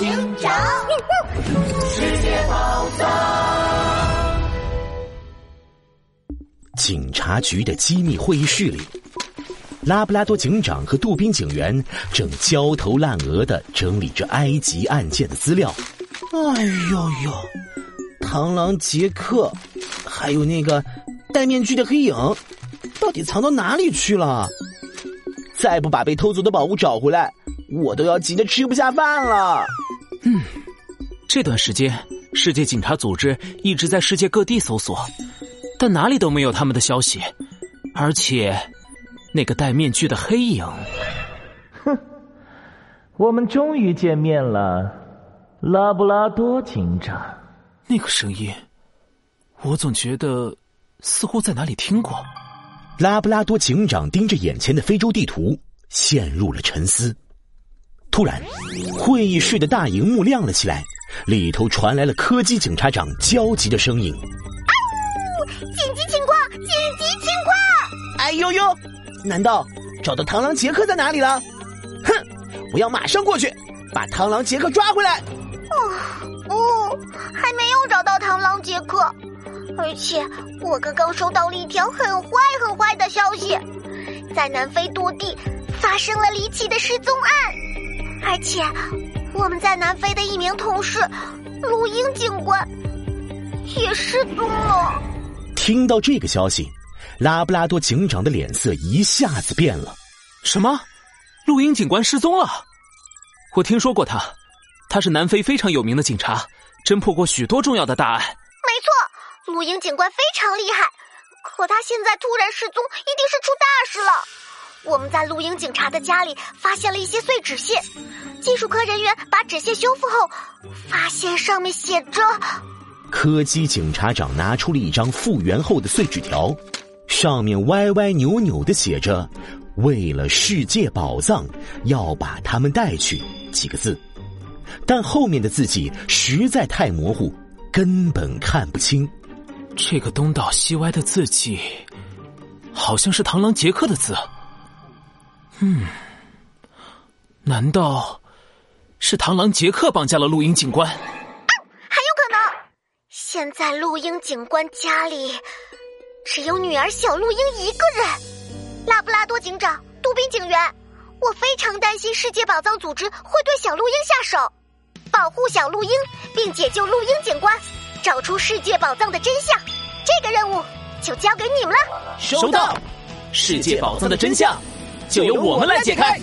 警长，世界宝藏。警察局的机密会议室里，拉布拉多警长和杜宾警员正焦头烂额的整理着埃及案件的资料。哎呦呦，螳螂杰克，还有那个戴面具的黑影，到底藏到哪里去了？再不把被偷走的宝物找回来，我都要急得吃不下饭了。嗯，这段时间，世界警察组织一直在世界各地搜索，但哪里都没有他们的消息。而且，那个戴面具的黑影，哼，我们终于见面了，拉布拉多警长。那个声音，我总觉得似乎在哪里听过。拉布拉多警长盯着眼前的非洲地图，陷入了沉思。突然，会议室的大荧幕亮了起来，里头传来了柯基警察长焦急的声音：“啊呜紧急情况！紧急情况！”哎呦呦！难道找到螳螂杰克在哪里了？哼！我要马上过去，把螳螂杰克抓回来。哦，不，还没有找到螳螂杰克。而且我刚刚收到了一条很坏很坏的消息，在南非多地发生了离奇的失踪案，而且我们在南非的一名同事陆英警官也失踪了。听到这个消息，拉布拉多警长的脸色一下子变了。什么？陆英警官失踪了？我听说过他，他是南非非常有名的警察，侦破过许多重要的大案。没错。陆英警官非常厉害，可他现在突然失踪，一定是出大事了。我们在露营警察的家里发现了一些碎纸屑，技术科人员把纸屑修复后，发现上面写着。柯基警察长拿出了一张复原后的碎纸条，上面歪歪扭扭的写着“为了世界宝藏，要把他们带去”几个字，但后面的字迹实在太模糊，根本看不清。这个东倒西歪的字迹，好像是螳螂杰克的字。嗯，难道是螳螂杰克绑架了录音警官？还有可能。现在录音警官家里只有女儿小录音一个人。拉布拉多警长、杜宾警员，我非常担心世界宝藏组织会对小录音下手，保护小录音并解救录音警官。找出世界宝藏的真相，这个任务就交给你们了。收到，世界宝藏的真相就由我们来解开。